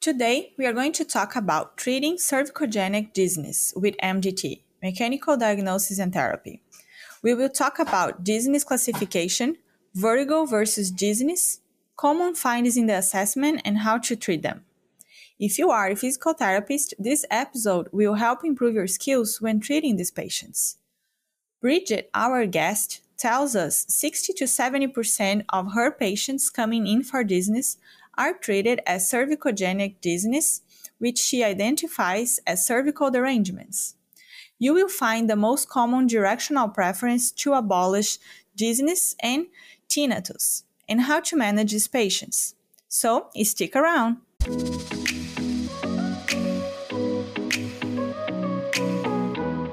Today, we are going to talk about treating cervicogenic dizziness with MDT, mechanical diagnosis and therapy. We will talk about dizziness classification, vertigo versus dizziness, common findings in the assessment, and how to treat them. If you are a physical therapist, this episode will help improve your skills when treating these patients. Bridget, our guest, tells us 60 to 70% of her patients coming in for dizziness are treated as cervicogenic dizziness, which she identifies as cervical derangements. You will find the most common directional preference to abolish dizziness and tinnitus and how to manage these patients. So, stick around.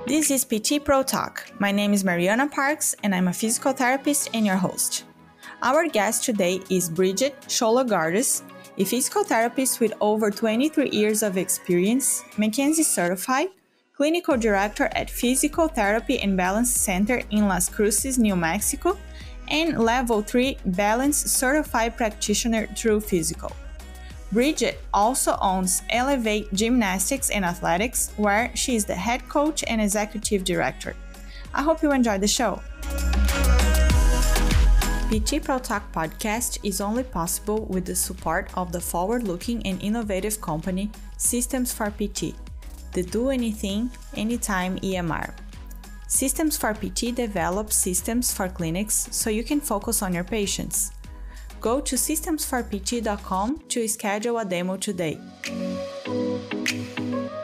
This is PT Pro Talk. My name is Mariana Parks, and I'm a physical therapist and your host. Our guest today is Bridget Scholljegerdes, a physical therapist with over 23 years of experience, McKenzie certified, clinical director at Fyzical Therapy and Balance Center in Las Cruces, New Mexico, and level 3 balance certified practitioner through Fyzical. Bridget also owns Elevate Gymnastics and Athletics, where she is the head coach and executive director. I hope you enjoyed the show. PT Pro Talk podcast is only possible with the support of the forward looking and innovative company Systems for PT, the Do Anything, Anytime EMR. Systems for PT develops systems for clinics so you can focus on your patients. Go to systemsforpt.com to schedule a demo today.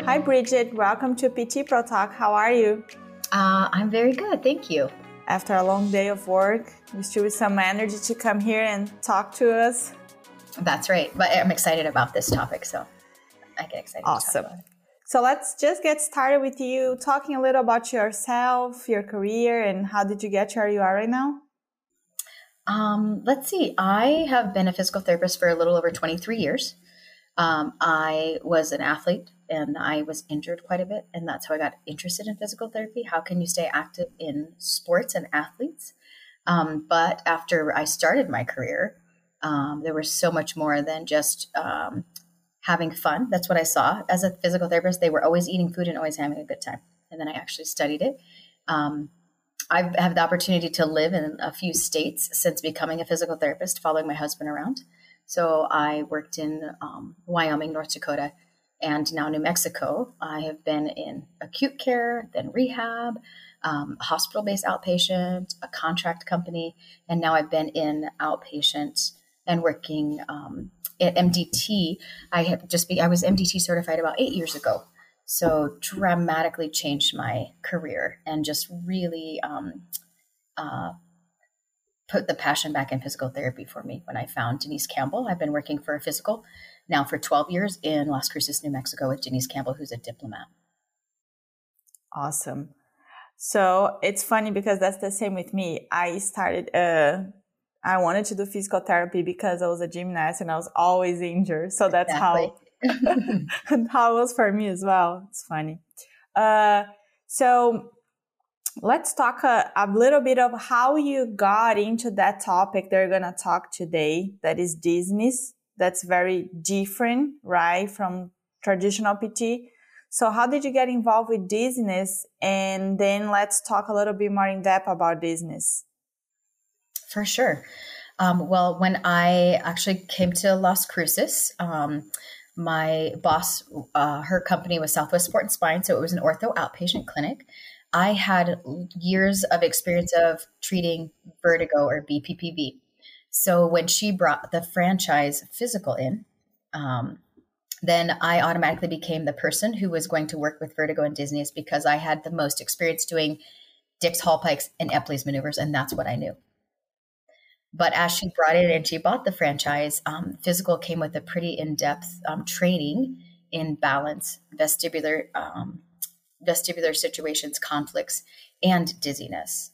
Hi, Bridget. Welcome to PT Pro Talk. How are you? Uh, I'm very good. Thank you. After a long day of work, you still with some energy to come here and talk to us. That's right. But I'm excited about this topic, so I get excited. Awesome. So let's just get started with you talking a little about yourself, your career, and how did you get to where you are right now? Um, let's see. I have been a physical therapist for a little over 23 years. Um, I was an athlete and I was injured quite a bit, and that's how I got interested in physical therapy. How can you stay active in sports and athletes? Um, but after I started my career, um, there was so much more than just um, having fun. That's what I saw as a physical therapist. They were always eating food and always having a good time. And then I actually studied it. Um, I've had the opportunity to live in a few states since becoming a physical therapist, following my husband around. So I worked in um, Wyoming, North Dakota, and now New Mexico. I have been in acute care, then rehab, um, hospital based outpatient, a contract company, and now I've been in outpatient and working um, at MDT. I have just be, I was MDT certified about eight years ago so dramatically changed my career and just really um, uh, put the passion back in physical therapy for me when I found Denise Campbell. I've been working for a Fyzical now for 12 years in Las Cruces, New Mexico with Denise Campbell, who's a diplomate. Awesome. So it's funny because that's the same with me. I started, uh, I wanted to do physical therapy because I was a gymnast and I was always injured. So that's exactly. how how it was for me as well. It's funny. Uh, so let's talk a, a, little bit of how you got into that topic that we're going to talk today. That is dizziness. That's very different, right, from traditional PT. So how did you get involved with dizziness? And then let's talk a little bit more in depth about dizziness. For sure. Um, well, when I actually came to Las Cruces, um, my boss, uh, her company was Southwest Sport and Spine, so it was an ortho outpatient clinic. I had years of experience of treating vertigo or BPPV. So when she brought the franchise Fyzical in, um, then I automatically became the person who was going to work with vertigo and dizziness because I had the most experience doing Dix Hallpikes and Epley's maneuvers, and that's what I knew. But as she brought it and she bought the franchise, um, Fyzical came with a pretty in depth um, training in balance, vestibular, um, vestibular situations, conflicts, and dizziness.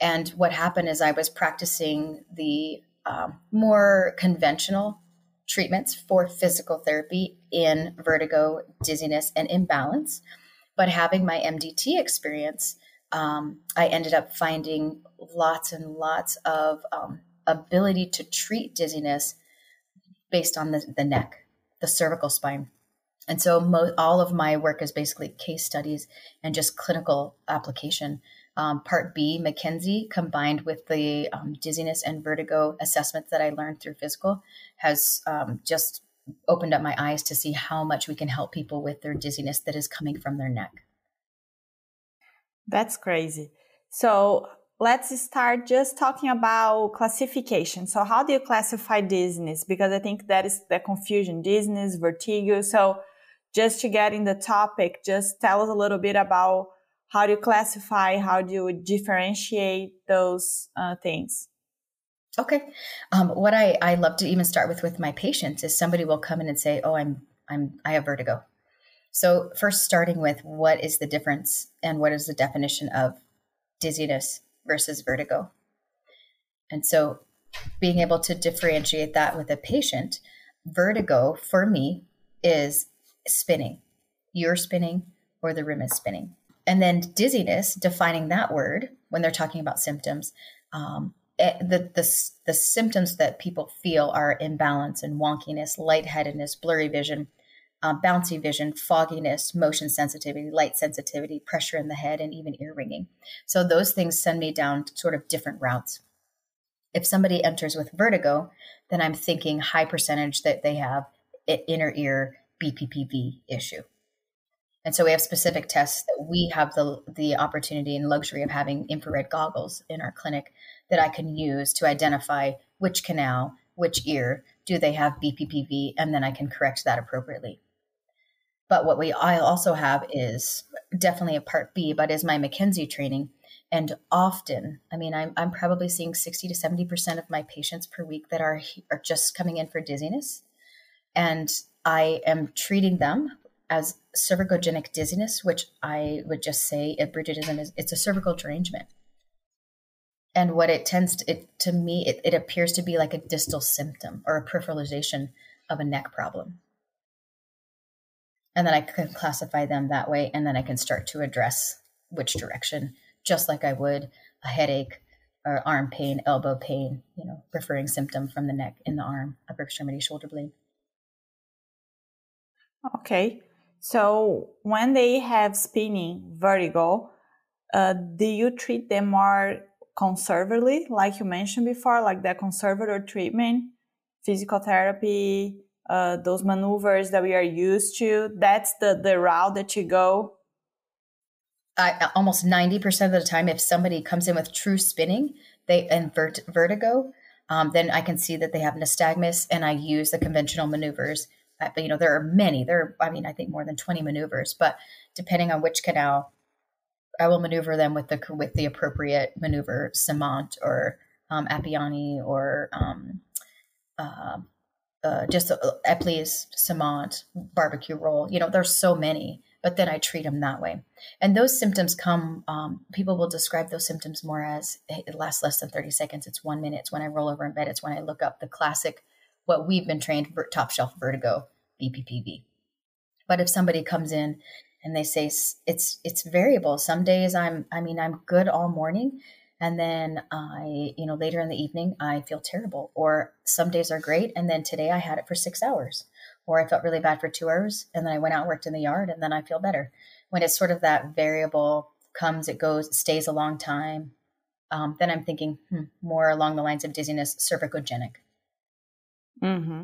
And what happened is I was practicing the um, more conventional treatments for physical therapy in vertigo, dizziness, and imbalance. But having my MDT experience, um, I ended up finding lots and lots of um, ability to treat dizziness based on the, the neck the cervical spine. And so mo- all of my work is basically case studies and just clinical application. Um, part B, McKenzie, combined with the um, dizziness and vertigo assessments that I learned through Fyzical, has um, just opened up my eyes to see how much we can help people with their dizziness that is coming from their neck. That's crazy. So let's start just talking about classification. So how do you classify dizziness? Because I think that is the confusion, dizziness, vertigo. So just to get in the topic, just tell us a little bit about how do you classify, how do you differentiate those uh, things? Okay. Um, what I, I love to even start with with my patients is somebody will come in and say, "Oh, I'm I'm I have vertigo." So first, starting with what is the difference and what is the definition of dizziness versus vertigo, and so being able to differentiate that with a patient, vertigo for me is spinning. You're spinning or the room is spinning. And then dizziness, defining that word when they're talking about symptoms, um, the, the, the symptoms that people feel are imbalance and wonkiness, lightheadedness, blurry vision, um, bouncy vision, fogginess, motion sensitivity, light sensitivity, pressure in the head, and even ear ringing. So those things send me down sort of different routes. If somebody enters with vertigo, then I'm thinking high percentage that they have inner ear BPPV issue. And so we have specific tests that we have the, the opportunity and luxury of having infrared goggles in our clinic that I can use to identify which canal, which ear do they have BPPV, and then I can correct that appropriately. But what we I also have is definitely a part B, but is my McKenzie training. And often, I mean, I'm, I'm probably seeing 60 to 70% of my patients per week that are, are just coming in for dizziness. And I am treating them as cervicogenic dizziness, which I would just say a Bridgetism is it's a cervical derangement. And what it tends to, it, to me, it, it appears to be like a distal symptom or a peripheralization of a neck problem. And then I can classify them that way, and then I can start to address which direction, just like I would a headache or arm pain, elbow pain, you know, referring symptom from the neck in the arm, upper extremity, shoulder blade. Okay. So when they have spinning vertigo, uh, do you treat them more conservatively, like you mentioned before, like the conservative treatment, physical therapy, uh, those maneuvers that we are used to? That's the, the route that you go? I, almost 90% of the time, if somebody comes in with true spinning they and vert, vertigo, um, then I can see that they have nystagmus and I use the conventional maneuvers but you know, there are many. There are, I mean, I think more than 20 maneuvers, but depending on which canal, I will maneuver them with the with the appropriate maneuver, Semont or um, Appiani or um, uh, uh, just uh, Semont barbecue roll. You know, there's so many, but then I treat them that way. And those symptoms come. Um, people will describe those symptoms more as it lasts less than 30 seconds. It's one minute. It's when I roll over in bed. It's when I look up the classic what we've been trained for top shelf vertigo BPPV. But if somebody comes in and they say it's it's variable, some days I'm I mean I'm good all morning and then I, you know, later in the evening I feel terrible or some days are great and then today I had it for 6 hours or I felt really bad for 2 hours and then I went out worked in the yard and then I feel better. When it's sort of that variable comes, it goes, stays a long time, um, then I'm thinking hmm, more along the lines of dizziness, cervicogenic. Mm-hmm.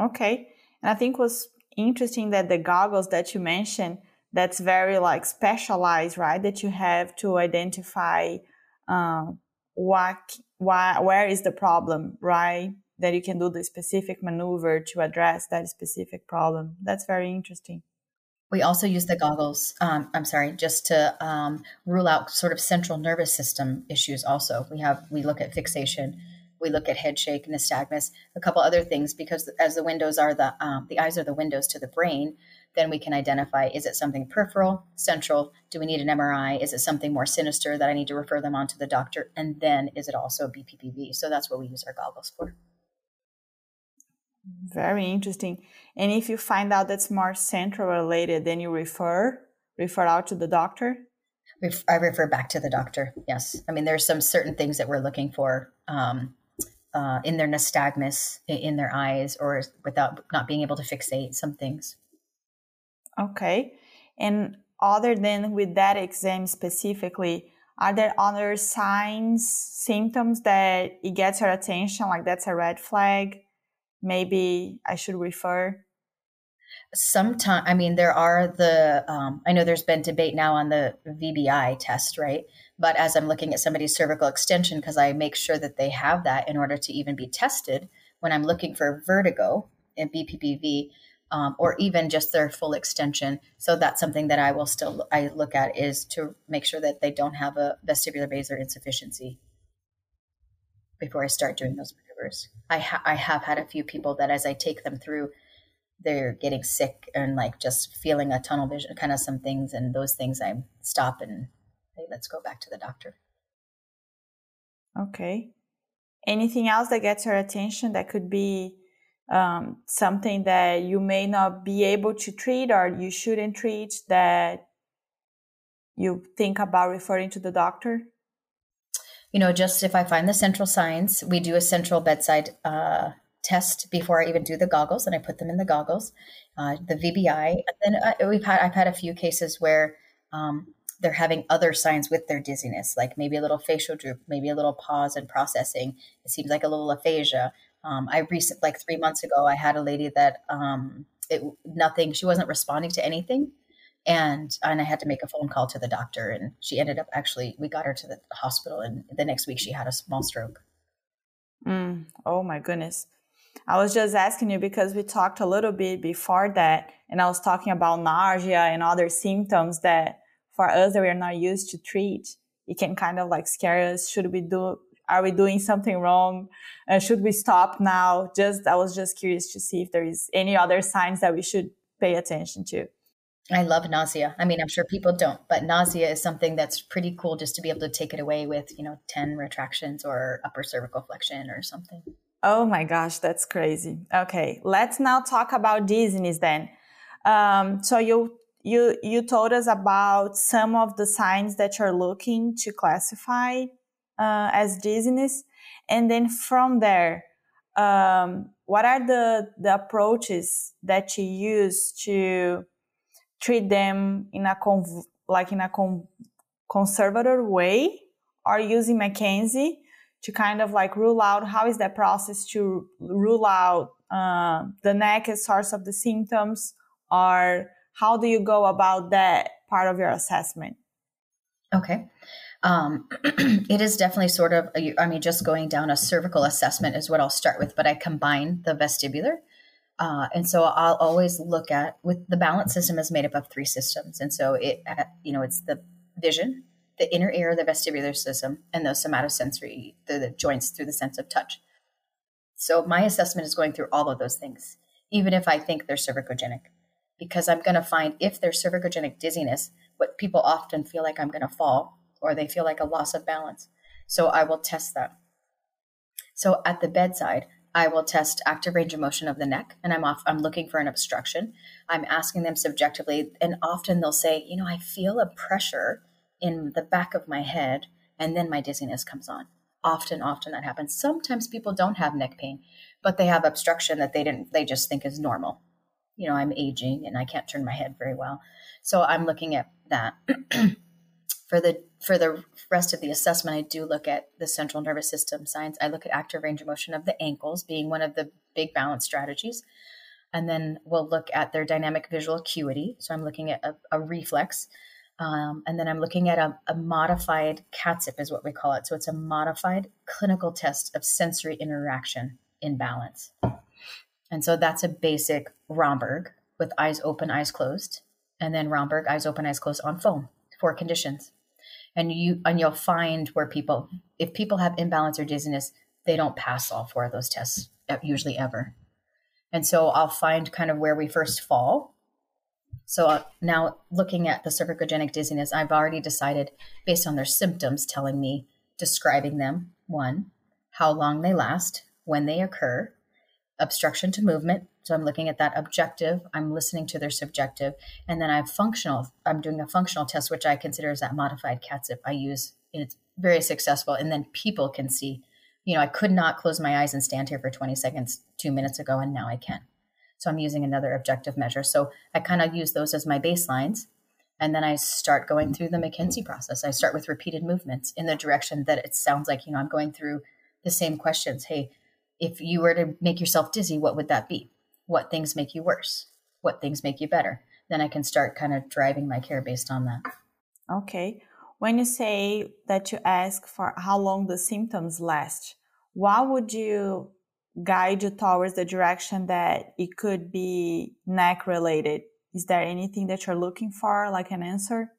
Okay. And I think was interesting that the goggles that you mentioned, that's very like specialized, right? That you have to identify um, what, why, where is the problem, right? That you can do the specific maneuver to address that specific problem. That's very interesting. We also use the goggles, um, I'm sorry, just to um, rule out sort of central nervous system issues also. We have, we look at fixation we look at head shake, nystagmus, a couple other things, because as the windows are the um, the eyes are the windows to the brain, then we can identify is it something peripheral, central? Do we need an MRI? Is it something more sinister that I need to refer them on to the doctor? And then is it also BPPV? So that's what we use our goggles for. Very interesting. And if you find out that's more central related, then you refer refer out to the doctor. I refer back to the doctor. Yes, I mean there's some certain things that we're looking for. Um, uh, in their nystagmus in their eyes or without not being able to fixate some things. Okay. And other than with that exam specifically, are there other signs, symptoms that it gets your attention, like that's a red flag? Maybe I should refer? Sometimes, I mean, there are the, um, I know there's been debate now on the VBI test, right? But as I'm looking at somebody's cervical extension, because I make sure that they have that in order to even be tested when I'm looking for vertigo and BPPV, um, or even just their full extension. So that's something that I will still I look at is to make sure that they don't have a vertebral basilar insufficiency before I start doing those maneuvers. I ha- I have had a few people that as I take them through, they're getting sick and like just feeling a tunnel vision, kind of some things, and those things I stop and hey, let's go back to the doctor. Okay. Anything else that gets your attention that could be um, something that you may not be able to treat or you shouldn't treat that you think about referring to the doctor? You know, just if I find the central signs, we do a central bedside uh, test before I even do the goggles, and I put them in the goggles, uh, the VBI. And then uh, we've had I've had a few cases where um, they're having other signs with their dizziness, like maybe a little facial droop, maybe a little pause in processing. It seems like a little aphasia. Um, I recent like three months ago, I had a lady that um, it nothing. She wasn't responding to anything, and and I had to make a phone call to the doctor, and she ended up actually we got her to the hospital, and the next week she had a small stroke. Mm, oh my goodness. I was just asking you because we talked a little bit before that, and I was talking about nausea and other symptoms that for us that we are not used to treat, it can kind of like scare us. Should we do are we doing something wrong? Uh, should we stop now? Just, I was just curious to see if there is any other signs that we should pay attention to. I love nausea. I mean, I'm sure people don't, but nausea is something that's pretty cool just to be able to take it away with, you know, 10 retractions or upper cervical flexion or something. Oh my gosh, that's crazy. Okay, let's now talk about dizziness then. Um, so you you you told us about some of the signs that you're looking to classify uh, as dizziness, and then from there, um, what are the the approaches that you use to treat them in a conv- like in a con- conservative way, or using McKenzie to kind of like rule out how is that process to rule out uh, the neck as source of the symptoms, or how do you go about that part of your assessment? Okay. Um, it is definitely sort of, I mean, just going down a cervical assessment is what I'll start with, but I combine the vestibular. Uh, and so I'll always look at with the balance system is made up of three systems. And so it, uh, you know, it's the vision, the inner ear, the vestibular system, and the somatosensory, the, the joints through the sense of touch. So my assessment is going through all of those things, even if I think they're cervicogenic, because I'm going to find if there's cervicogenic dizziness, what people often feel like I'm going to fall or they feel like a loss of balance. So I will test that. So at the bedside, I will test active range of motion of the neck and I'm off I'm looking for an obstruction. I'm asking them subjectively and often they'll say, "You know, I feel a pressure in the back of my head and then my dizziness comes on." Often often that happens. Sometimes people don't have neck pain, but they have obstruction that they didn't they just think is normal. You know, I'm aging and I can't turn my head very well. So I'm looking at that. for the for the rest of the assessment, I do look at the central nervous system signs. I look at active range of motion of the ankles being one of the big balance strategies. And then we'll look at their dynamic visual acuity. So I'm looking at a, a reflex. Um, and then I'm looking at a, a modified CTSIB, is what we call it. So it's a modified clinical test of sensory interaction in balance. And so that's a basic Romberg with eyes open, eyes closed, and then Romberg, eyes open, eyes closed on foam, four conditions. And you and you'll find where people if people have imbalance or dizziness they don't pass all four of those tests usually ever. And so i'll find kind of where we first fall. So uh, now looking at the cervicogenic dizziness i've already decided based on their symptoms telling me describing them one how long they last when they occur obstruction to movement so I'm looking at that objective, I'm listening to their subjective, and then I have functional, I'm doing a functional test, which I consider as that modified CTSIB I use. It's very successful. And then people can see You know, I could not close my eyes and stand here for 20 seconds two minutes ago, and now I can. So I'm using another objective measure. So I kind of use those as my baselines. And then I start going through the McKenzie process. I start with repeated movements in the direction that it sounds like, you know, I'm going through the same questions. Hey, if you were to make yourself dizzy, what would that be? What things make you worse? What things make you better? Then I can start kind of driving my care based on that. Okay. When you say that you ask for how long the symptoms last, what would you guide you towards the direction that it could be neck related? Is there anything that you're looking for, like an answer?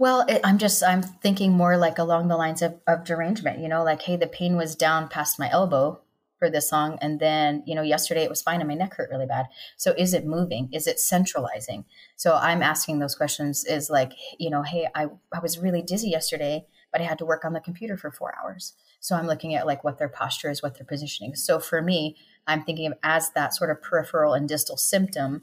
Well, it, I'm just I'm thinking more like along the lines of, of derangement. You know, like hey, the pain was down past my elbow for this song, and then you know yesterday it was fine and my neck hurt really bad. So is it moving? Is it centralizing? So I'm asking those questions. Is like you know, hey, I I was really dizzy yesterday, but I had to work on the computer for four hours. So I'm looking at like what their posture is, what their positioning. So for me, I'm thinking of as that sort of peripheral and distal symptom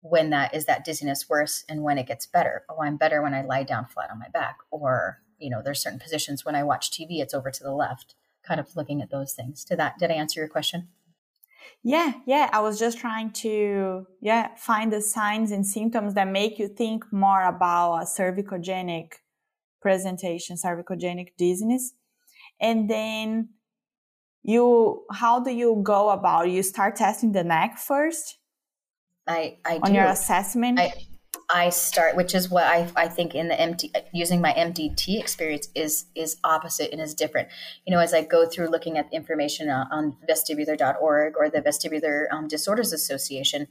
when that is that dizziness worse and when it gets better. Oh, I'm better when I lie down flat on my back. Or, you know, there's certain positions when I watch TV, it's over to the left, kind of looking at those things. Did that did I answer your question? Yeah, yeah. I was just trying to yeah, find the signs and symptoms that make you think more about a cervicogenic presentation, cervicogenic dizziness. And then you how do you go about you start testing the neck first I, I on do. your assessment. I, I start, which is what I, I think in the MT using my MDT experience is is opposite and is different. You know, as I go through looking at the information on, on vestibular.org or the Vestibular um, Disorders Association,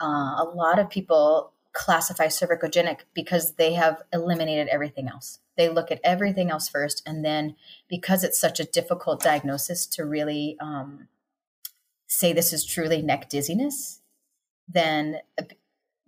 uh, a lot of people classify cervicogenic because they have eliminated everything else. They look at everything else first, and then because it's such a difficult diagnosis to really um, say this is truly neck dizziness, then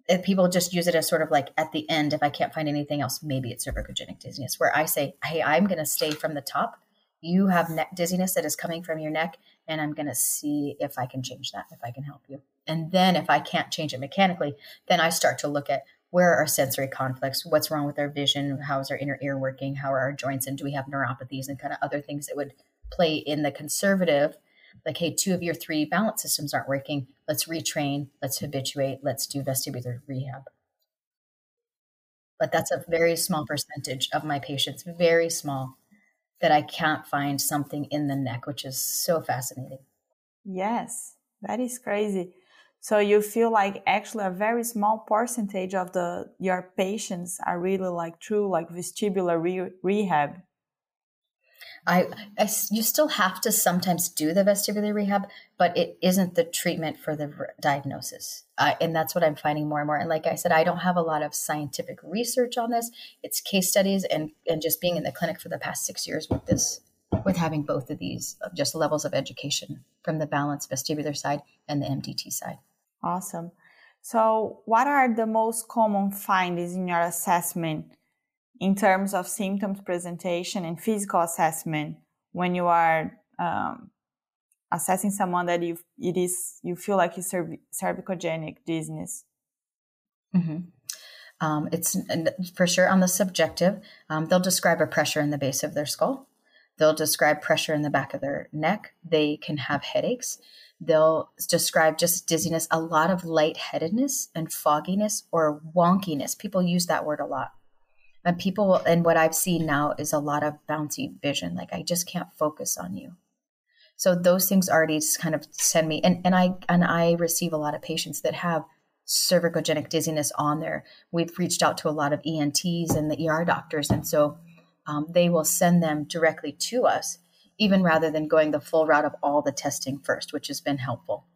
if people just use it as sort of like at the end, if I can't find anything else, maybe it's cervicogenic dizziness, where I say, hey, I'm going to stay from the top. You have neck dizziness that is coming from your neck, and I'm going to see if I can change that, if I can help you. And then if I can't change it mechanically, then I start to look at where are sensory conflicts, what's wrong with our vision, how is our inner ear working, how are our joints, and do we have neuropathies and kind of other things that would play in the conservative like, hey, two of your three balance systems aren't working. Let's retrain, let's habituate, let's do vestibular rehab. But that's a very small percentage of my patients, very small, that I can't find something in the neck, which is so fascinating. Yes, that is crazy. So you feel like actually a very small percentage of the your patients are really like true like vestibular re- rehab I, I, you still have to sometimes do the vestibular rehab, but it isn't the treatment for the diagnosis. Uh, and that's what I'm finding more and more. And like I said, I don't have a lot of scientific research on this. It's case studies and and just being in the clinic for the past six years with this, with having both of these just levels of education from the balance vestibular side and the MDT side. Awesome. So, what are the most common findings in your assessment? In terms of symptoms presentation and physical assessment when you are um, assessing someone that you it is you feel like is cerv- cervicogenic dizziness? Mm-hmm. um, it's for sure on the subjective um, they'll describe a pressure in the base of their skull. They'll describe pressure in the back of their neck. They can have headaches. They'll describe just dizziness a lot of lightheadedness and fogginess or wonkiness. People use that word a lot and people and what i've seen now is a lot of bouncy vision like i just can't focus on you. So those things already just kind of send me and, and i and i receive a lot of patients that have cervicogenic dizziness on there. We've reached out to a lot of ENTs and the er doctors and so um, they will send them directly to us even rather than going the full route of all the testing first which has been helpful.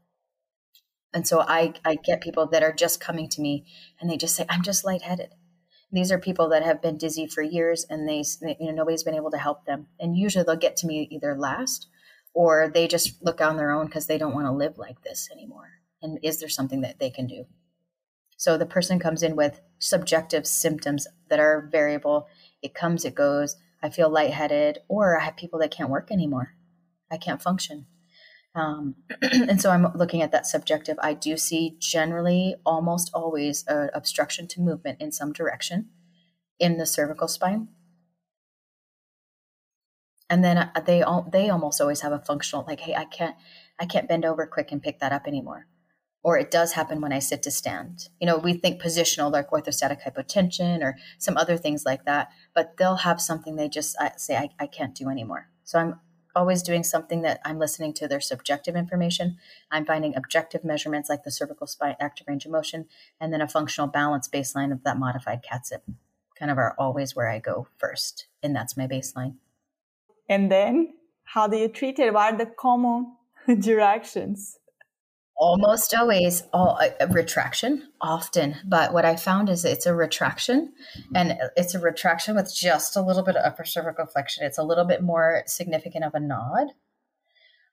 And so I, I get people that are just coming to me and they just say i'm just lightheaded these are people that have been dizzy for years and they you know nobody's been able to help them. And usually they'll get to me either last or they just look on their own because they don't want to live like this anymore. And is there something that they can do? So the person comes in with subjective symptoms that are variable. It comes it goes. I feel lightheaded or i have people that can't work anymore. I can't function um, and so I'm looking at that subjective. I do see generally almost always an obstruction to movement in some direction in the cervical spine. and then uh, they all they almost always have a functional like hey i can't i can't bend over quick and pick that up anymore or it does happen when i sit to stand you know we think positional like orthostatic hypotension or some other things like that but they'll have something they just say I, I can't do anymore so i'm always doing something that i'm listening to their subjective information i'm finding objective measurements like the cervical spine active range of motion and then a functional balance baseline of that modified CTSIB kind of are always where i go first and that's my baseline and then how do you treat it? What are the common directions? Almost always all, a retraction, often. But what I found is it's a retraction and it's a retraction with just a little bit of upper cervical flexion. It's a little bit more significant of a nod.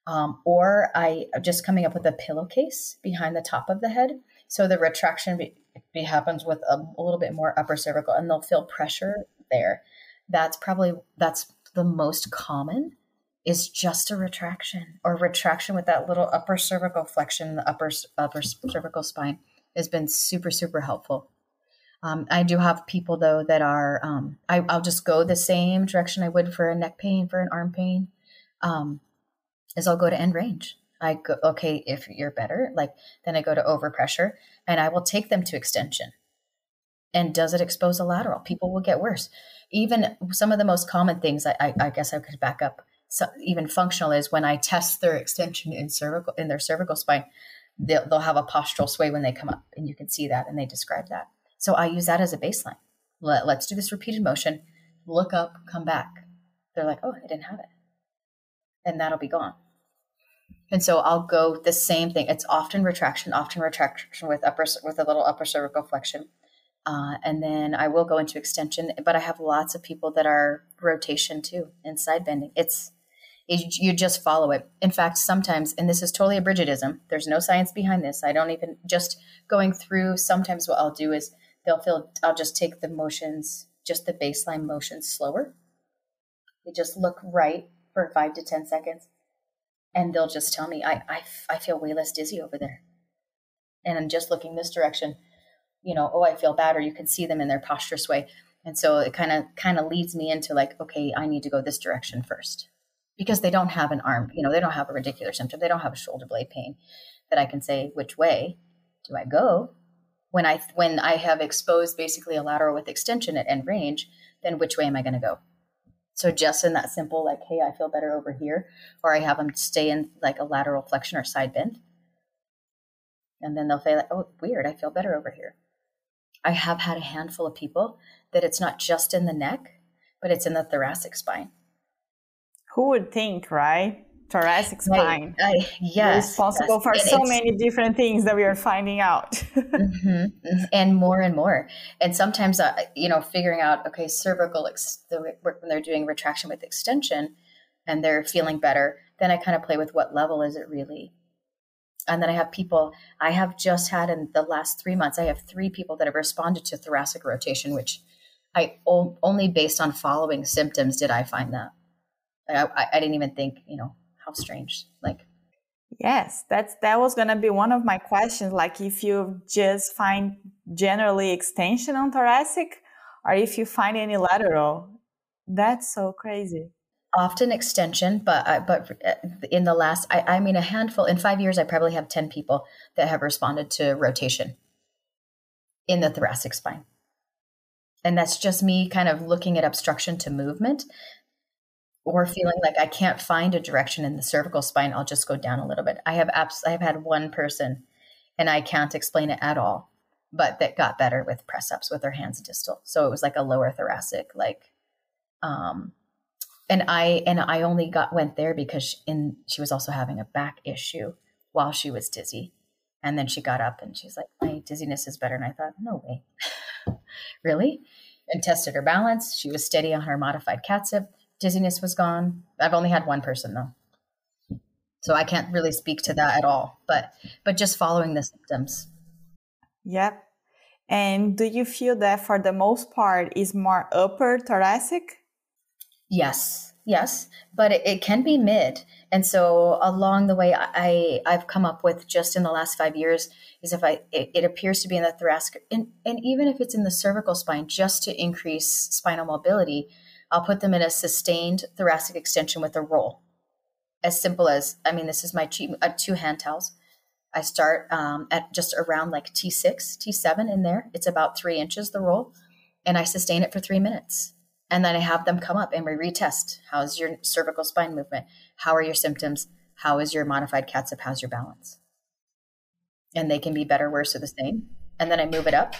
Um, or I just coming up with a pillowcase behind the top of the head. So the retraction be, be happens with a, a little bit more upper cervical and they'll feel pressure there. That's probably, that's the most common is just a retraction or retraction with that little upper cervical flexion in the upper upper cervical spine has been super super helpful. Um, I do have people though that are um, I, will just go the same direction I would for a neck pain for an arm pain. Um, is I'll go to end range. I go okay if you're better like then I go to overpressure and I will take them to extension. And does it expose a lateral? People will get worse even some of the most common things I, I, I guess I could back up even functional is when I test their extension in cervical in their cervical spine, they'll, they'll have a postural sway when they come up, and you can see that, and they describe that. So I use that as a baseline. Let, let's do this repeated motion. Look up, come back. They're like, oh, I didn't have it, and that'll be gone. And so I'll go the same thing. It's often retraction, often retraction with upper with a little upper cervical flexion. Uh, and then I will go into extension, but I have lots of people that are rotation too and side bending. It's it, you just follow it. In fact, sometimes, and this is totally a Bridgetism. There's no science behind this. I don't even just going through. Sometimes what I'll do is they'll feel. I'll just take the motions, just the baseline motions, slower. They just look right for five to ten seconds, and they'll just tell me, "I I, I feel way less dizzy over there," and I'm just looking this direction you know, oh, I feel bad, or you can see them in their posture sway. And so it kind of kind of leads me into like, okay, I need to go this direction first because they don't have an arm, you know, they don't have a radicular symptom, they don't have a shoulder blade pain that I can say which way do I go when I when I have exposed basically a lateral with extension at end range, then which way am I going to go? So just in that simple like, hey, I feel better over here, or I have them stay in like a lateral flexion or side bend, and then they'll say like, oh, weird, I feel better over here. I have had a handful of people that it's not just in the neck, but it's in the thoracic spine. Who would think, right? Thoracic spine. I, I, yes. Responsible yes. for and so many different things that we are finding out. mm-hmm, mm-hmm, and more and more. And sometimes, uh, you know, figuring out, okay, cervical, ex- the, when they're doing retraction with extension and they're feeling better, then I kind of play with what level is it really? and then I have people, I have just had in the last three months, I have three people that have responded to thoracic rotation, which I only based on following symptoms did I find that. I, I didn't even think, you know, how strange. Like, yes, that's that was gonna be one of my questions. Like, if you just find generally extension on thoracic, or if you find any lateral, that's so crazy often extension, but uh, but uh, in the last, I, I mean, a handful in five years, I probably have ten people that have responded to rotation in the thoracic spine, and that's just me kind of looking at obstruction to movement, or feeling like I can't find a direction in the cervical spine. I'll just go down a little bit. I have abs- I have had one person, and I can't explain it at all, but that got better with press ups with their hands distal. So it was like a lower thoracic, like um and I and I only got went there because she, in she was also having a back issue while she was dizzy, and then she got up and she's like, "My dizziness is better." And I thought, "No way, really?" And tested her balance. She was steady on her modified CTSIB. Dizziness was gone. I've only had one person though, so I can't really speak to that at all. But but just following the symptoms. Yep. And do you feel that for the most part is more upper thoracic? Yes, yes, but it, it, can be mid. And so along the way, I I've come up with just in the last five years is if I it, it appears to be in the thoracic and, and even if it's in the cervical spine, just to increase spinal mobility, I'll put them in a sustained thoracic extension with a roll. As simple as, I mean, this is my two, uh, two hand towels. I start um, at just around like T6, T7 in there. It's about three inches, the roll. And I sustain it for three minutes. And then I have them come up and we retest. How's your cervical spine movement? How are your symptoms? How is your modified CTSIB? How's your balance? And they can be better, worse, or the same. And then I move it up.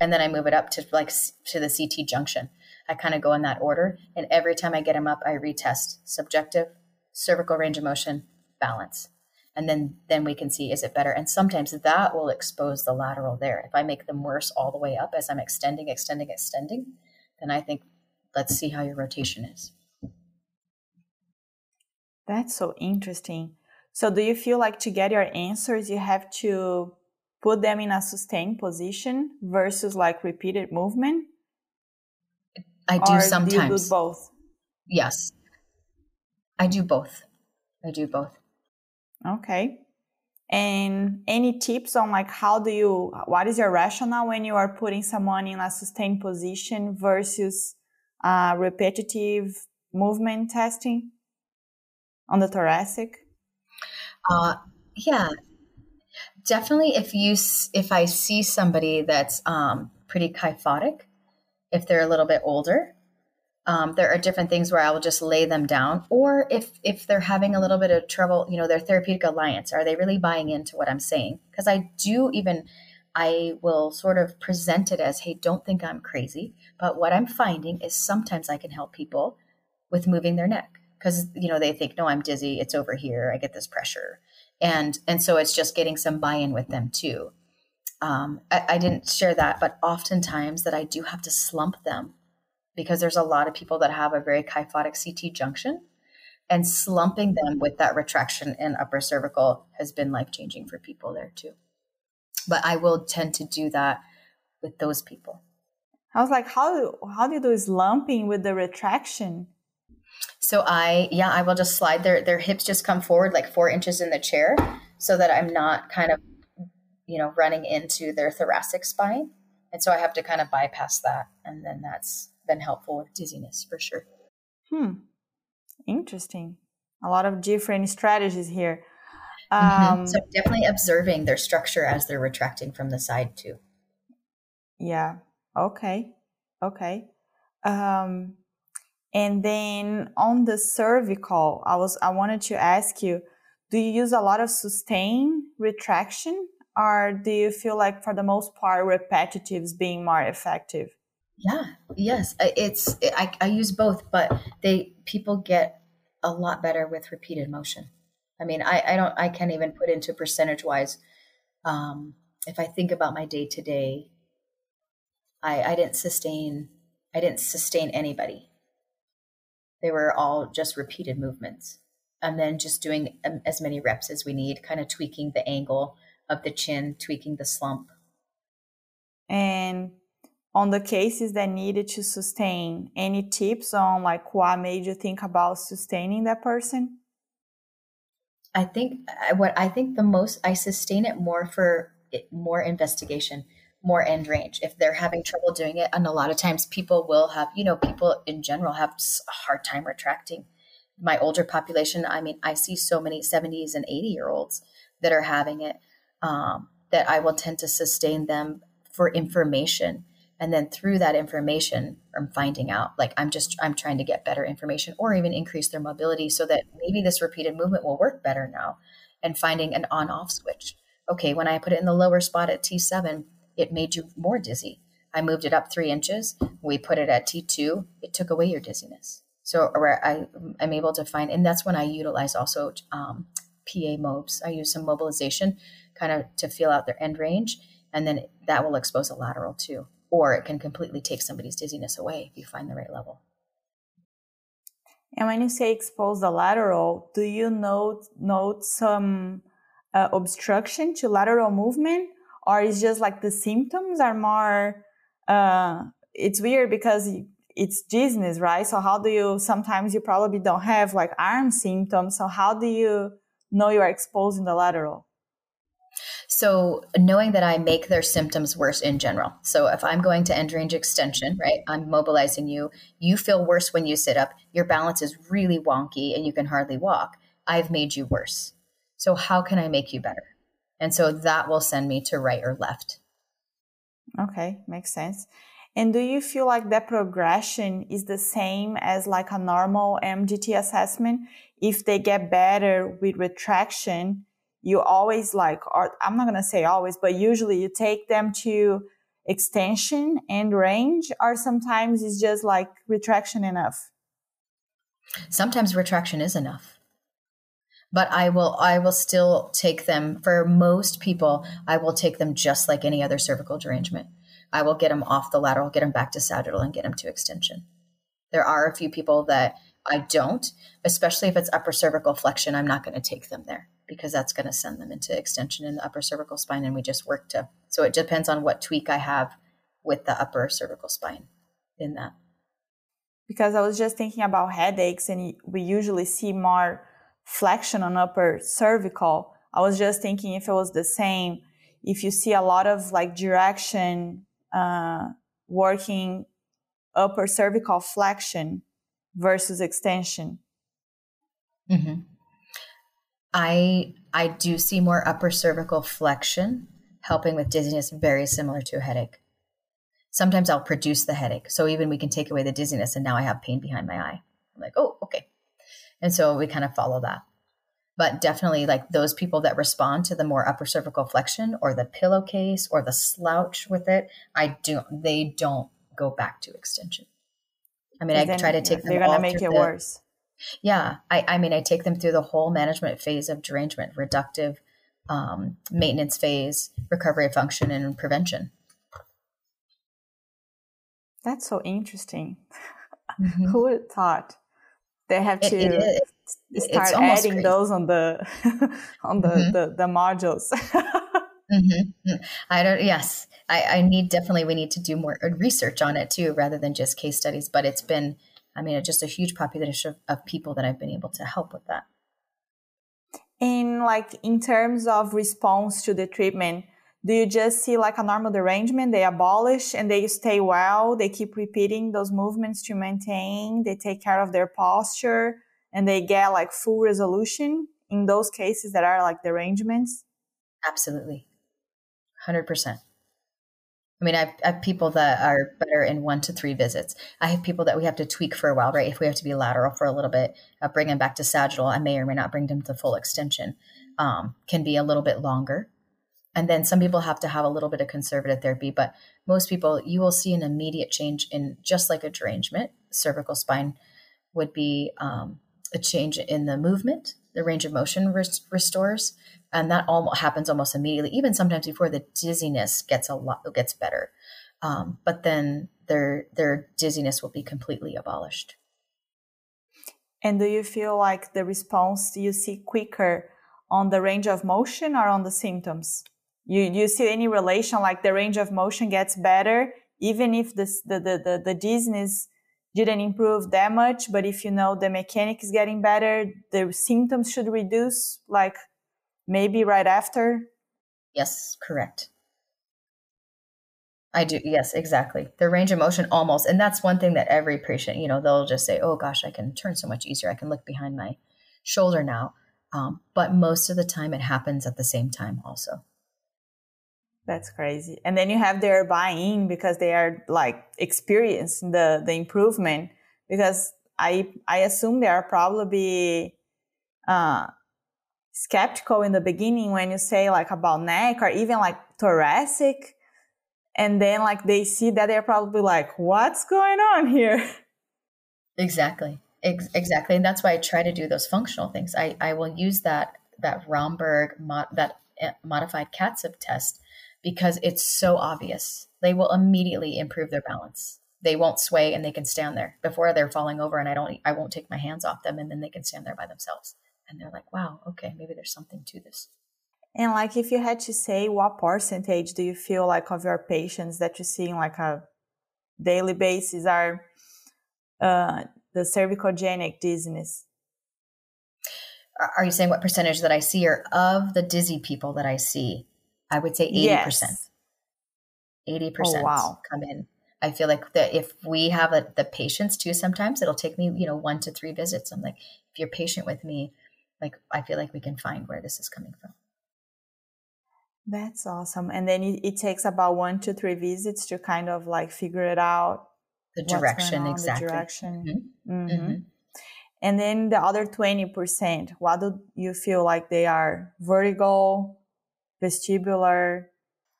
And then I move it up to like to the CT junction. I kind of go in that order. And every time I get them up, I retest subjective, cervical range of motion, balance. And then then we can see is it better. And sometimes that will expose the lateral there. If I make them worse all the way up as I'm extending, extending, extending, then I think let's see how your rotation is. That's so interesting. So, do you feel like to get your answers, you have to put them in a sustained position versus like repeated movement? I do sometimes. Do both? Yes. I do both. I do both. Okay. And any tips on like how do you what is your rationale when you are putting someone in a sustained position versus uh, repetitive movement testing? on the thoracic? Uh, yeah, definitely. If you if I see somebody that's um, pretty kyphotic, if they're a little bit older, um, there are different things where I will just lay them down. Or if if they're having a little bit of trouble, you know, their therapeutic alliance, are they really buying into what I'm saying? Because I do even I will sort of present it as, hey, don't think I'm crazy. But what I'm finding is sometimes I can help people with moving their neck because you know they think no i'm dizzy it's over here i get this pressure and and so it's just getting some buy-in with them too um, I, I didn't share that but oftentimes that i do have to slump them because there's a lot of people that have a very kyphotic ct junction and slumping them with that retraction in upper cervical has been life changing for people there too. But i will tend to do that with those people. I was like how how do you do slumping with the retraction? So I, yeah, I will just slide. Their their hips just come forward like four inches in the chair, so that I'm not kind of, you know, running into their thoracic spine, and so I have to kind of bypass that, and then that's been helpful with dizziness for sure. Hmm, interesting. A lot of different strategies here. Mm-hmm. Um, so definitely observing their structure as they're retracting from the side too. Yeah. Okay. Okay. Um, and then on the cervical, I was I wanted to ask you, do you use a lot of sustain retraction or do you feel like for the most part repetitives being more effective? Yeah, yes, it's I, I use both, but they people get a lot better with repeated motion. I mean, I, I don't I can't even put into percentage wise. Um, if I think about my day to day, I I didn't sustain I didn't sustain anybody they were all just repeated movements. And then just doing um, as many reps as we need, kind of tweaking the angle of the chin, tweaking the slump. And on the cases that needed to sustain, any tips on like what made you think about sustaining that person? I think what I think the most I sustain it more for it, more investigation more end range if they're having trouble doing it and a lot of times people will have you know people in general have a hard time retracting my older population i mean i see so many 70s and 80 year olds that are having it um, that i will tend to sustain them for information and then through that information i'm finding out like i'm just i'm trying to get better information or even increase their mobility so that maybe this repeated movement will work better now and finding an on off switch okay when i put it in the lower spot at t7 it made you more dizzy. I moved it up three inches. We put it at T2. It took away your dizziness. So I, am able to find, and that's when I utilize also um, PA mobs. I use some mobilization kind of to feel out their end range, and then that will expose a lateral too. Or it can completely take somebody's dizziness away if you find the right level. And when you say expose the lateral, do you note note some uh, obstruction to lateral movement, or it's just like the symptoms are more uh, it's weird because it's dizziness right so how do you sometimes you probably don't have like arm symptoms so how do you know you are exposing the lateral So, knowing that I make their symptoms worse in general. So, if I'm going to end range extension, right, I'm mobilizing you, you feel worse when you sit up, your balance is really wonky and you can hardly walk. I've made you worse. So, how can I make you better? And so that will send me to right or left. Okay, makes sense. And do you feel like that progression is the same as like a normal MDT assessment? If they get better with retraction, you always like, or I'm not going to say always, but usually you take them to extension and range, or sometimes it's just like retraction enough? Sometimes retraction is enough but I will I will still take them for most people I will take them just like any other cervical derangement. I will get them off the lateral, get them back to sagittal and get them to extension. There are a few people that I don't, especially if it's upper cervical flexion, I'm not going to take them there because that's going to send them into extension in the upper cervical spine and we just work to so it depends on what tweak I have with the upper cervical spine in that. Because I was just thinking about headaches and we usually see more flexion on upper cervical. I was just thinking if it was the same, if you see a lot of like direction uh, working upper cervical flexion versus extension. Mm-hmm. I I do see more upper cervical flexion helping with dizziness, very similar to a headache. Sometimes I'll produce the headache, so even we can take away the dizziness, and now I have pain behind my eye. I'm like, oh, okay. And so we kind of follow that. But definitely, like those people that respond to the more upper cervical flexion or the pillowcase or the slouch with it, I do. They don't go back to extension. I mean, I try to take them. They're to make it the, worse. Yeah, I, I mean, I take them through the whole management phase of derangement, reductive, um, maintenance phase, recovery of function, and prevention. That's so interesting. Mm-hmm. Who would have thought? they have to it, it start adding crazy. those on the on the, mm-hmm. the, the modules mm-hmm. i don't yes I, I need definitely we need to do more research on it too rather than just case studies but it's been i mean it's just a huge population of, of people that i've been able to help with that. In like in terms of response to the treatment do you just see like a normal derangement they abolish and they stay well they keep repeating those movements to maintain they take care of their posture and they get like full resolution in those cases that are like derangements? Absolutely. 100% I mean, I have, people that are better in one to three visits. I have people that we have to tweak for a while, right? If we have to be lateral for a little bit, uh, bring them back to sagittal. I may or may not bring them to full extension. Um, can be a little bit longer and then some people have to have a little bit of conservative therapy, but most people, you will see an immediate change in just like a derangement. Cervical spine would be um, a change in the movement, the range of motion res- restores, and that all happens almost immediately. Even sometimes before the dizziness gets a lot gets better, um, but then their their dizziness will be completely abolished. And do you feel like the response you see quicker on the range of motion or on the symptoms? You you see any relation like the range of motion gets better even if this, the, the, the, the dizziness didn't improve that much, but if you know the mechanic is getting better, the symptoms should reduce like maybe right after? Yes, correct. I do. Yes, exactly. The range of motion almost, and that's one thing that every patient, you know, they'll just say, "Oh gosh, I can turn so much easier. I can look behind my shoulder now." Um, but most of the time, it happens at the same time, also. That's crazy. And then you have their buy-in because they are like experiencing the the improvement. Because I I assume they are probably uh, skeptical in the beginning when you say like about neck or even like thoracic, and then like they see that they're probably like, "What's going on here?" Exactly. Ex- exactly, and that's why I try to do those functional things. I I will use that that Romberg mod, that eh, modified CTSIB test because it's so obvious. They will immediately improve their balance. They won't sway and they can stand there before they're falling over and I don't I won't take my hands off them and then they can stand there by themselves. And they're like, "Wow, okay, maybe there's something to this." And like if you had to say what percentage do you feel like of your patients that you see in like a daily basis are uh, the cervicogenic dizziness? Are you saying what percentage that I see or of the dizzy people that I see? I would say 80%. Yes. 80% oh, wow. come in. I feel like that if we have a, the patience too, sometimes it'll take me, you know, one to three visits. I'm like, if you're patient with me, like I feel like we can find where this is coming from. That's awesome. And then it, it takes about one to three visits to kind of like figure it out. The direction, on, exactly. The direction. Mm-hmm. Mm-hmm. Mm-hmm. And then the other 20%, what do you feel like they are? Vertigo, vestibular?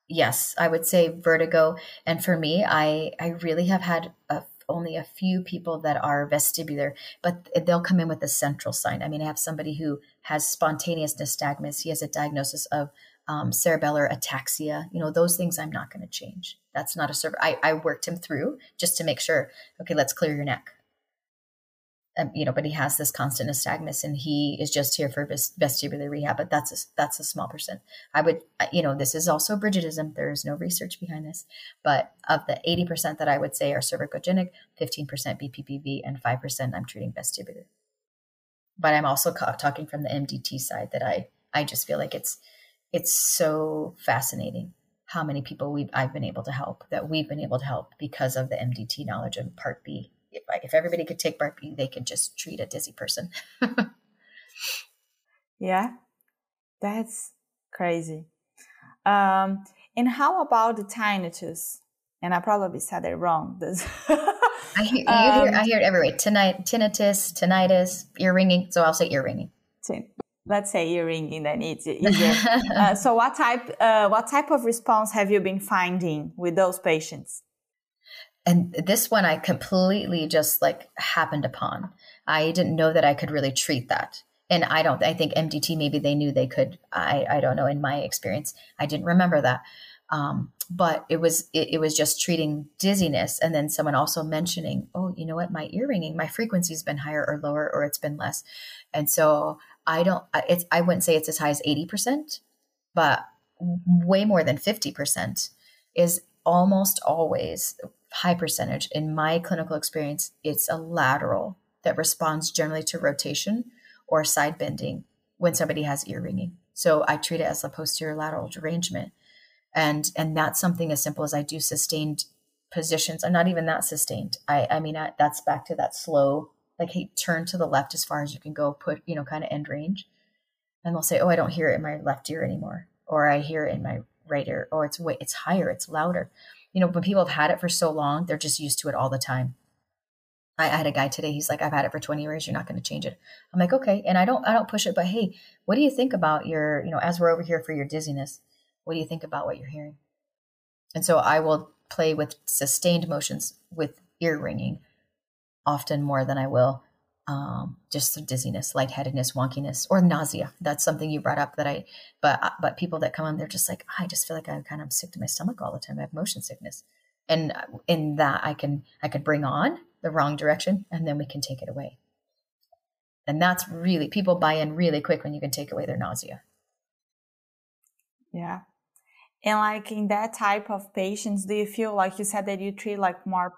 Yes, I would say vertigo. And for me, I, I really have had a, only a few people that are vestibular, but they'll come in with a central sign. I mean, I have somebody who has spontaneous nystagmus. He has a diagnosis of um, cerebellar ataxia. You know, those things I'm not going to change. That's not a server. I, I worked him through just to make sure, okay, let's clear your neck um, you know, but he has this constant nystagmus and he is just here for vestibular rehab, but that's a, that's a small percent. I would, you know, this is also Bridgetism. There is no research behind this, but of the 80% that I would say are cervicogenic, 15% BPPV and 5% I'm treating vestibular. But I'm also talking from the MDT side that I, I just feel like it's, it's so fascinating how many people we've, I've been able to help that we've been able to help because of the MDT knowledge and part B if, if everybody could take Part B, they could just treat a dizzy person. yeah, that's crazy. Um, and how about the tinnitus? And I probably said it wrong. This I hear, um, hear, I hear it everywhere. Tonight, tinnitus, tinnitus, ear ringing. So I'll say ear ringing. Let's say ear ringing. Then it's easier. uh, so what type? Uh, what type of response have you been finding with those patients? And this one I completely just like happened upon. I didn't know that I could really treat that. And I don't, I think MDT, maybe they knew they could. I, I don't know. In my experience, I didn't remember that. Um, but it was, it, it was just treating dizziness. And then someone also mentioning, oh, you know what? My ear ringing, my frequency's been higher or lower, or it's been less. And so I don't, it's, I wouldn't say it's as high as 80%, but way more than 50% is almost always high percentage in my clinical experience, it's a lateral that responds generally to rotation or side bending when somebody has ear ringing. So I treat it as a posterior lateral derangement. And and that's something as simple as I do sustained positions. I'm not even that sustained. I I mean I, that's back to that slow like hey turn to the left as far as you can go put you know kind of end range and they'll say oh i don't hear it in my left ear anymore or i hear it in my right ear or it's way it's higher it's louder you know, when people have had it for so long, they're just used to it all the time. I, had a guy today. He's like, I've had it for 20 years. You're not going to change it. I'm like, okay. And I don't, I don't push it, but Hey, what do you think about your, you know, as we're over here for your dizziness, what do you think about what you're hearing? And so I will play with sustained motions with ear ringing often more than I will um, just some dizziness, lightheadedness, wonkiness, or nausea. That's something you brought up that I, but uh, but people that come on, they're just like, I just feel like I'm kind of sick to my stomach all the time. I have motion sickness, and uh, in that I can I can bring on the wrong direction, and then we can take it away. And that's really people buy in really quick when you can take away their nausea. Yeah. And like in that type of patients, do you feel like you said that you treat like more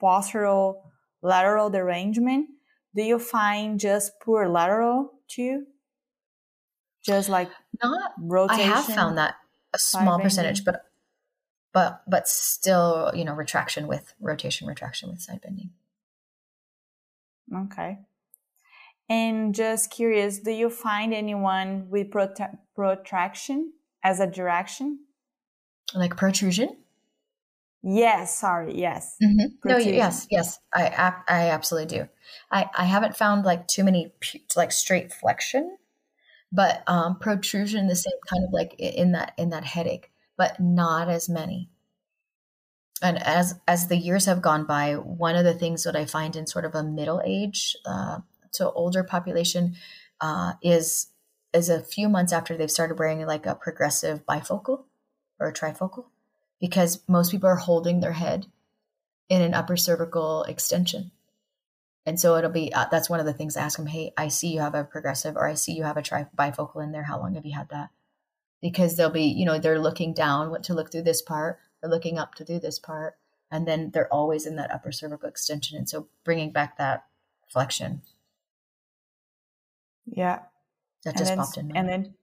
postural lateral derangement? Do you find just poor lateral too? Just like not rotation. I have found that a small percentage, but but but still, you know, retraction with rotation, retraction with side bending. Okay. And just curious, do you find anyone with prot- protraction as a direction? Like protrusion? Yes, sorry, yes. Mm-hmm. No, yes, yes, I I absolutely do. I I haven't found like too many like straight flexion, but um, protrusion the same kind of like in that in that headache, but not as many. And as as the years have gone by, one of the things that I find in sort of a middle age uh, to older population uh, is is a few months after they've started wearing like a progressive bifocal or a trifocal because most people are holding their head in an upper cervical extension. And so it'll be uh, that's one of the things I ask them, hey, I see you have a progressive or I see you have a tri- bifocal in there. How long have you had that? Because they'll be, you know, they're looking down what to look through this part, they're looking up to do this part, and then they're always in that upper cervical extension. And so bringing back that flexion. Yeah. That just then, popped in. And then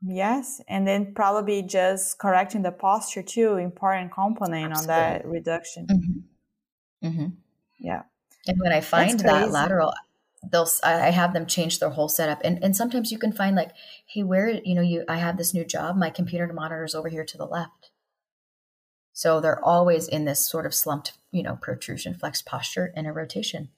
Yes, and then probably just correcting the posture too, important component Absolutely. on that reduction. Mm-hmm. Mm-hmm. Yeah. And when I find that lateral, they'll I have them change their whole setup. And and sometimes you can find like, hey, where you know you I have this new job, my computer monitor is over here to the left. So they're always in this sort of slumped, you know, protrusion, flexed posture, and a rotation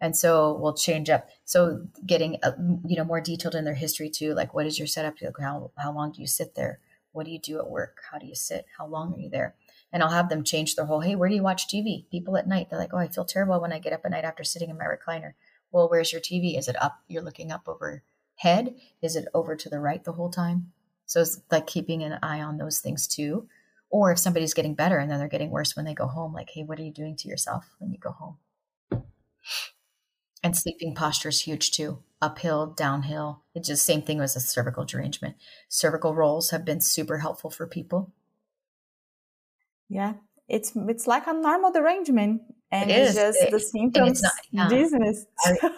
and so we'll change up. So getting uh, you know more detailed in their history too like what is your setup? How, how long do you sit there? What do you do at work? How do you sit? How long are you there? And i'll have them change their whole hey where do you watch tv people at night they're like oh i feel terrible when i get up at night after sitting in my recliner. Well where's your tv is it up? You're looking up overhead is it over to the right the whole time? So it's like keeping an eye on those things too. Or if somebody's getting better and then they're getting worse when they go home like hey what are you doing to yourself when you go home and sleeping posture is huge too. Uphill, downhill. It's just same thing as a cervical derangement. Cervical rolls have been super helpful for people. Yeah, it's it's like a normal derangement, and it it's just it, the symptoms not, yeah. dizziness.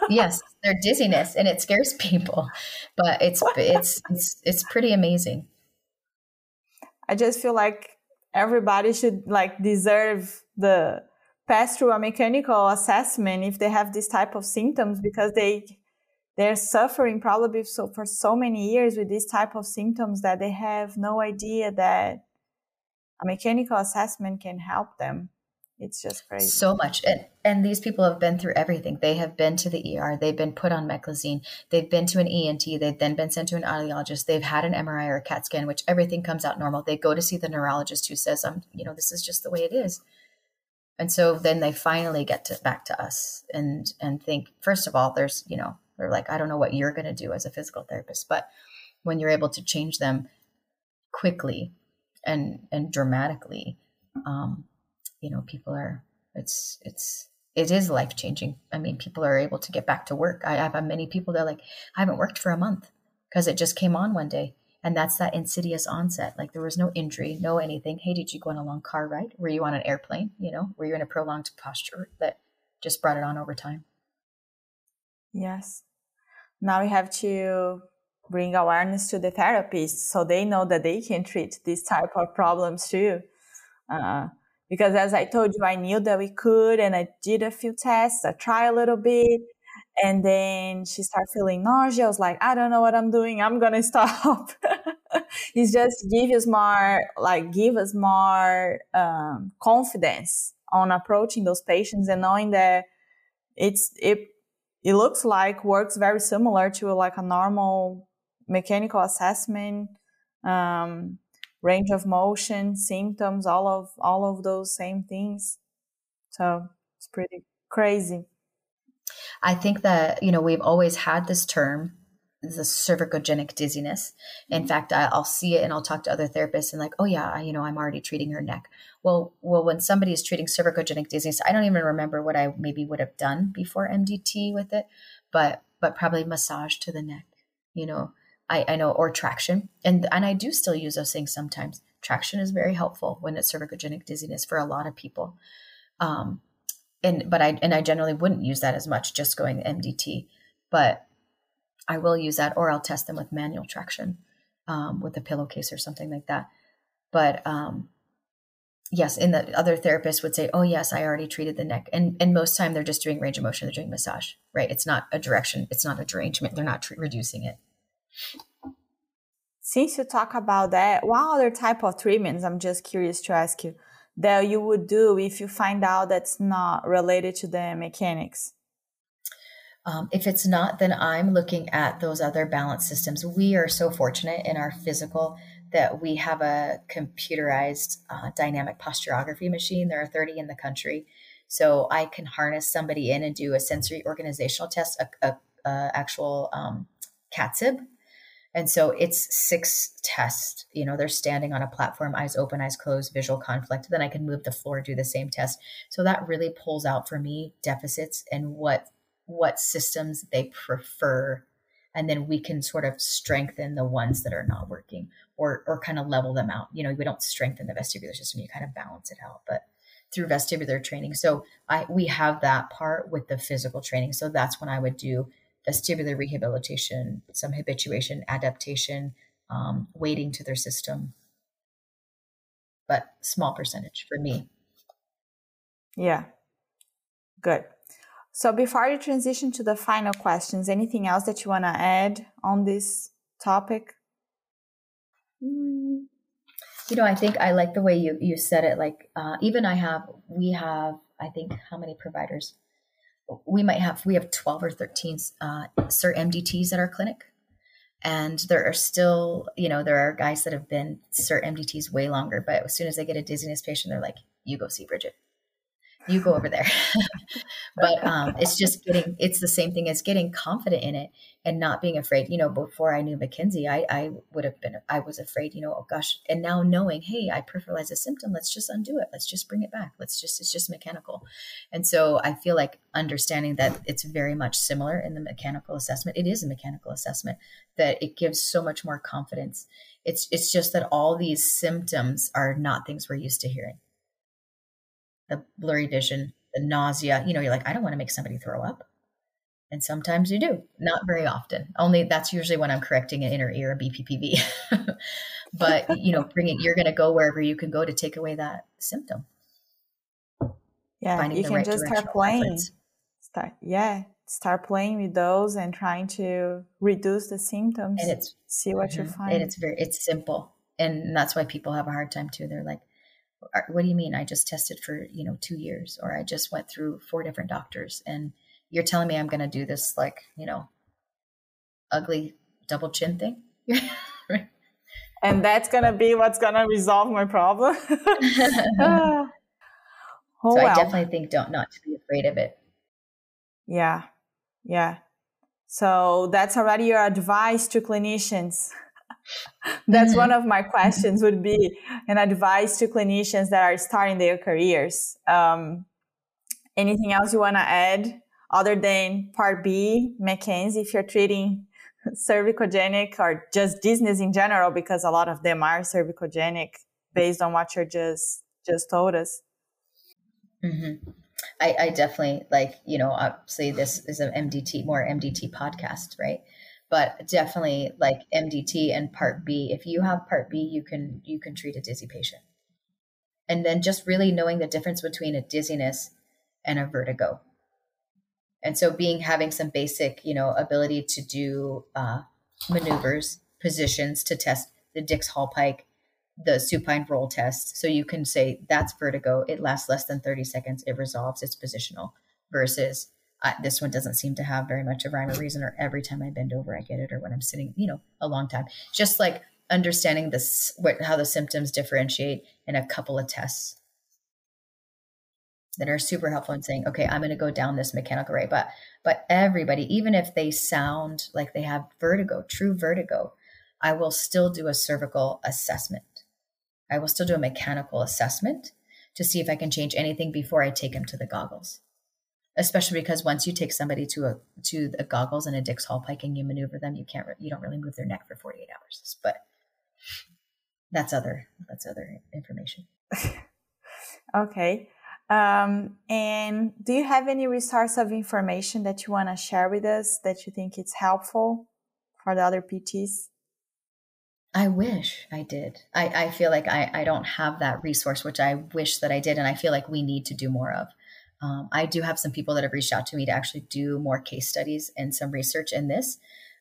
yes, they're dizziness, and it scares people, but it's it's it's it's pretty amazing. I just feel like everybody should like deserve the pass through a mechanical assessment if they have this type of symptoms because they they're suffering probably so for so many years with this type of symptoms that they have no idea that a mechanical assessment can help them. It's just crazy. So much. And and these people have been through everything. They have been to the er they've been put on meclizine. They've been to an ent they've then been sent to an audiologist. They've had an mri or a cat scan which everything comes out normal. They go to see the neurologist who says i'm you know this is just the way it is and so then they finally get to back to us and and think first of all there's you know they're like i don't know what you're going to do as a physical therapist but when you're able to change them quickly and and dramatically um you know people are it's it's it is life changing i mean people are able to get back to work. I have many people that are like i haven't worked for a month because it just came on one day and that's that insidious onset. Like there was no injury, no anything. Hey, did you go on a long car ride? Were you on an airplane? You know, were you in a prolonged posture that just brought it on over time? Yes. Now we have to bring awareness to the therapists so they know that they can treat these type of problems too. Uh, because as I told you, I knew that we could, and I did a few tests. I tried a little bit, and then she started feeling nausea. I was like, I don't know what I'm doing. I'm gonna stop. it's just give us more, like give us more um, confidence on approaching those patients and knowing that it's it it looks like works very similar to like a normal mechanical assessment, um, range of motion, symptoms, all of all of those same things. So it's pretty crazy. I think that, you know, we've always had this term, the cervicogenic dizziness. In fact, I'll see it and I'll talk to other therapists and like, oh yeah, you know, I'm already treating her neck. Well, well, when somebody is treating cervicogenic dizziness, I don't even remember what I maybe would have done before MDT with it, but but probably massage to the neck, you know. I, I know, or traction. And and I do still use those things sometimes. Traction is very helpful when it's cervicogenic dizziness for a lot of people. Um, and but I and I generally wouldn't use that as much, just going MDT. But I will use that, or I'll test them with manual traction um, with a pillowcase or something like that. But um, yes, and the other therapist would say, "Oh yes, I already treated the neck," and and most time they're just doing range of motion, they're doing massage, right? It's not a direction, it's not a derangement, they're not reducing it. Since you talk about that, what other type of treatments? I'm just curious to ask you that you would do if you find out that's not related to the mechanics? Um, if it's not, then I'm looking at those other balance systems. We are so fortunate in our Fyzical that we have a computerized uh, dynamic posturography machine. There are 30 in the country. So I can harness somebody in and do a sensory organizational test, a, a, a actual um, CTSIB, and so it's six tests. You know, they're standing on a platform, eyes open, eyes closed, visual conflict. Then I can move the floor, do the same test. So that really pulls out for me deficits and what what systems they prefer. And then we can sort of strengthen the ones that are not working or or kind of level them out. You know, we don't strengthen the vestibular system, you kind of balance it out. But through vestibular training. So I we have that part with the physical training. So that's when I would do vestibular rehabilitation, some habituation, adaptation, um, weighting to their system, but small percentage for me. Yeah. Good. So before you transition to the final questions, anything else that you want to add on this topic? Mm, you know, I think I like the way you, you said it. Like, uh, even I have, we have, I think, how many providers? We might have, we have 12 or 13 uh, CERT MDTs at our clinic. And there are still, you know, there are guys that have been CERT MDTs way longer, but as soon as they get a dizziness patient, they're like, you go see Bridget you go over there. but um, it's just getting, it's the same thing as getting confident in it and not being afraid. You know, before I knew McKenzie, I, I would have been, I was afraid, you know, oh gosh. And now knowing, hey, I peripheralize a symptom, let's just undo it. Let's just bring it back. Let's just, it's just mechanical. And so I feel like understanding that it's very much similar in the mechanical assessment. It is a mechanical assessment that it gives so much more confidence. It's, it's just that all these symptoms are not things we're used to hearing the blurry vision, the nausea. You know, you're like, I don't want to make somebody throw up. And sometimes you do, not very often. Only that's usually when I'm correcting an inner ear, a BPPV. but you know, bringing. You're going to go wherever you can go to take away that symptom. Yeah, Finding you can right just start playing. Start, yeah, start playing with those and trying to reduce the symptoms. And it's see what mm-hmm. you find. And it's very, it's simple, and that's why people have a hard time too. They're like, what do you mean? I just tested for, you know, two years or I just went through four different doctors and you're telling me I'm going to do this like, you know, ugly double chin thing. and that's going to be what's going to resolve my problem. oh, so well. I definitely think don't not to be afraid of it. Yeah. Yeah. So that's already your advice to clinicians. That's mm-hmm. one of my questions would be an advice to clinicians that are starting their careers. Um, anything else you want to add other than part B, McKenzie, if you're treating cervicogenic or just dizziness in general, because a lot of them are cervicogenic based on what you just just told us. Mm-hmm. I, I definitely like, you know, obviously this is an MDT, more MDT podcast, right? But definitely like MDT and part B. If you have part B, you can you can treat a dizzy patient. And then just really knowing the difference between a dizziness and a vertigo. And so being having some basic, you know, ability to do uh, maneuvers, positions to test the Dix Hallpike, the supine roll test. So you can say that's vertigo. It lasts less than 30 seconds. It resolves. It's positional versus I, this one doesn't seem to have very much of rhyme or reason, or every time I bend over, I get it, or when I'm sitting, you know, a long time. Just like understanding this, what, how the symptoms differentiate in a couple of tests that are super helpful in saying, okay, I'm going to go down this mechanical way. But, but everybody, even if they sound like they have vertigo, true vertigo, I will still do a cervical assessment. I will still do a mechanical assessment to see if I can change anything before I take them to the goggles especially because once you take somebody to a to the goggles and a Dix Hallpike and you maneuver them, you can't you don't really move their neck for 48 hours. But that's other that's other information. okay. Um, and do you have any resource of information that you want to share with us that you think it's helpful for the other PTs? I wish I did. I, I feel like I, I don't have that resource, which I wish that I did. And I feel like we need to do more of. Um, I do have some people that have reached out to me to actually do more case studies and some research in this.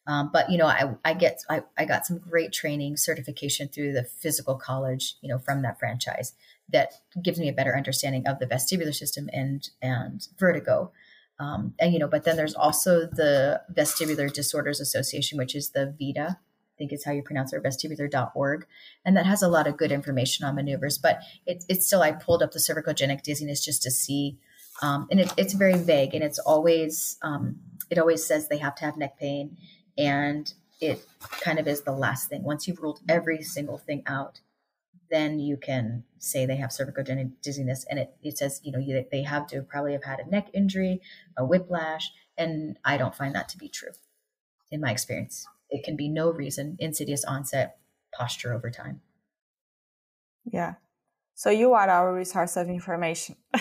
Um, but you know, I, I get I, I got some great training certification through the Fyzical college, you know, from that franchise that gives me a better understanding of the vestibular system and and vertigo. Um, and you know, but then there's also the Vestibular Disorders Association, which is the VEDA. I think it's how you pronounce it, vestibular.org. And that has a lot of good information on maneuvers. But it, it's still, I pulled up the cervicogenic dizziness just to see um, and it, it's very vague and it's always um, it always says they have to have neck pain and it kind of is the last thing. Once you've ruled every single thing out then you can say they have cervical dizziness and it, it says you know you, they have to probably have had a neck injury a whiplash and i don't find that to be true. In my experience it can be no reason insidious onset posture over time. Yeah. So you are our resource of information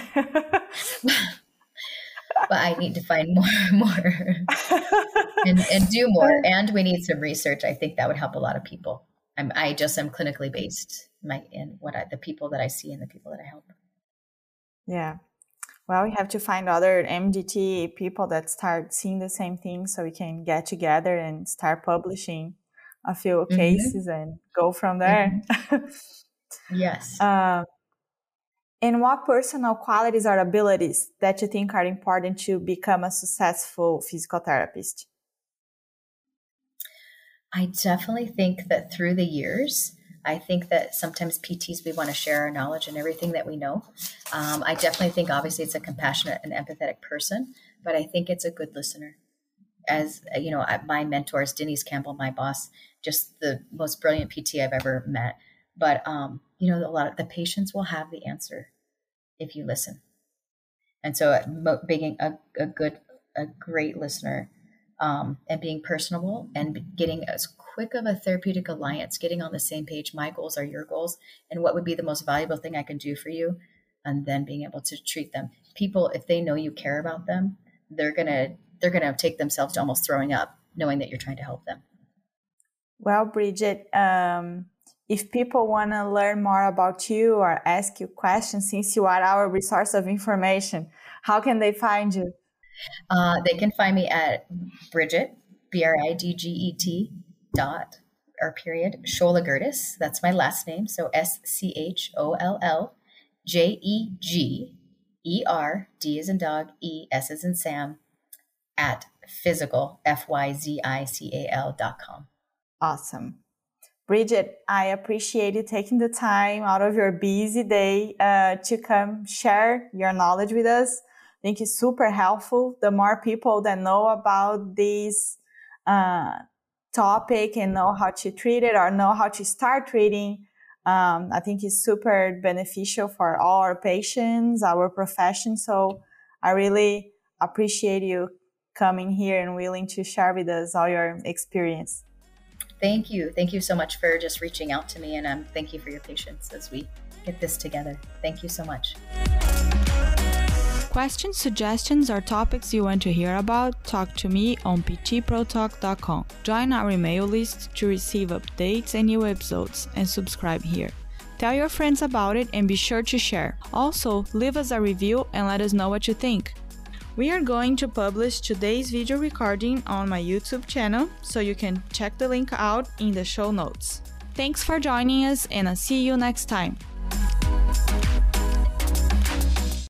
but I need to find more, more, and, and do more. And we need some research. I think that would help a lot of people. I'm, I just am clinically based my in what I, the people that I see and the people that I help. Yeah. Well, we have to find other MDT people that start seeing the same thing so we can get together and start publishing a few mm-hmm. cases and go from there. Mm-hmm. yes. uh, and what personal qualities or abilities that you think are important to become a successful physical therapist? I definitely think that through the years, I think that sometimes PTs, we want to share our knowledge and everything that we know. Um, I definitely think, obviously, it's a compassionate and empathetic person, but I think it's a good listener. As you know, my mentors, Denise Campbell, my boss, just the most brilliant PT I've ever met. But um, you know, a lot of the patients will have the answer if you listen. And so, being a, a good, a great listener um, and being personable and getting as quick of a therapeutic alliance, getting on the same page. My goals are your goals, and what would be the most valuable thing I can do for you, and then being able to treat them. People, if they know you care about them, they're gonna they're gonna take themselves to almost throwing up, knowing that you're trying to help them. Well, Bridget, um, if people want to learn more about you or ask you questions, since you are our resource of information, how can they find you? Uh, they can find me at Bridget, B R I D G E T dot or period Scholljegerdes. That's my last name. So S C H O L L J E G E R D is in dog E S is in Sam at Fyzical F Y Z I C A L dot com. Awesome. Bridget, I appreciate you taking the time out of your busy day uh, to come share your knowledge with us. I think it's super helpful. The more people that know about this uh, topic and know how to treat it or know how to start treating, um, I think it's super beneficial for all our patients, our profession. So I really appreciate you coming here and willing to share with us all your experience. Thank you. Thank you so much for just reaching out to me. And um, thank you for your patience as we get this together. Thank you so much. Questions, suggestions, or topics you want to hear about, talk to me on ptprotalk.com. Join our email list to receive updates and new episodes, and subscribe here. Tell your friends about it and be sure to share. Also, leave us a review and let us know what you think. We are going to publish today's video recording on my YouTube channel, so you can check the link out in the show notes. Thanks for joining us, and I'll see you next time.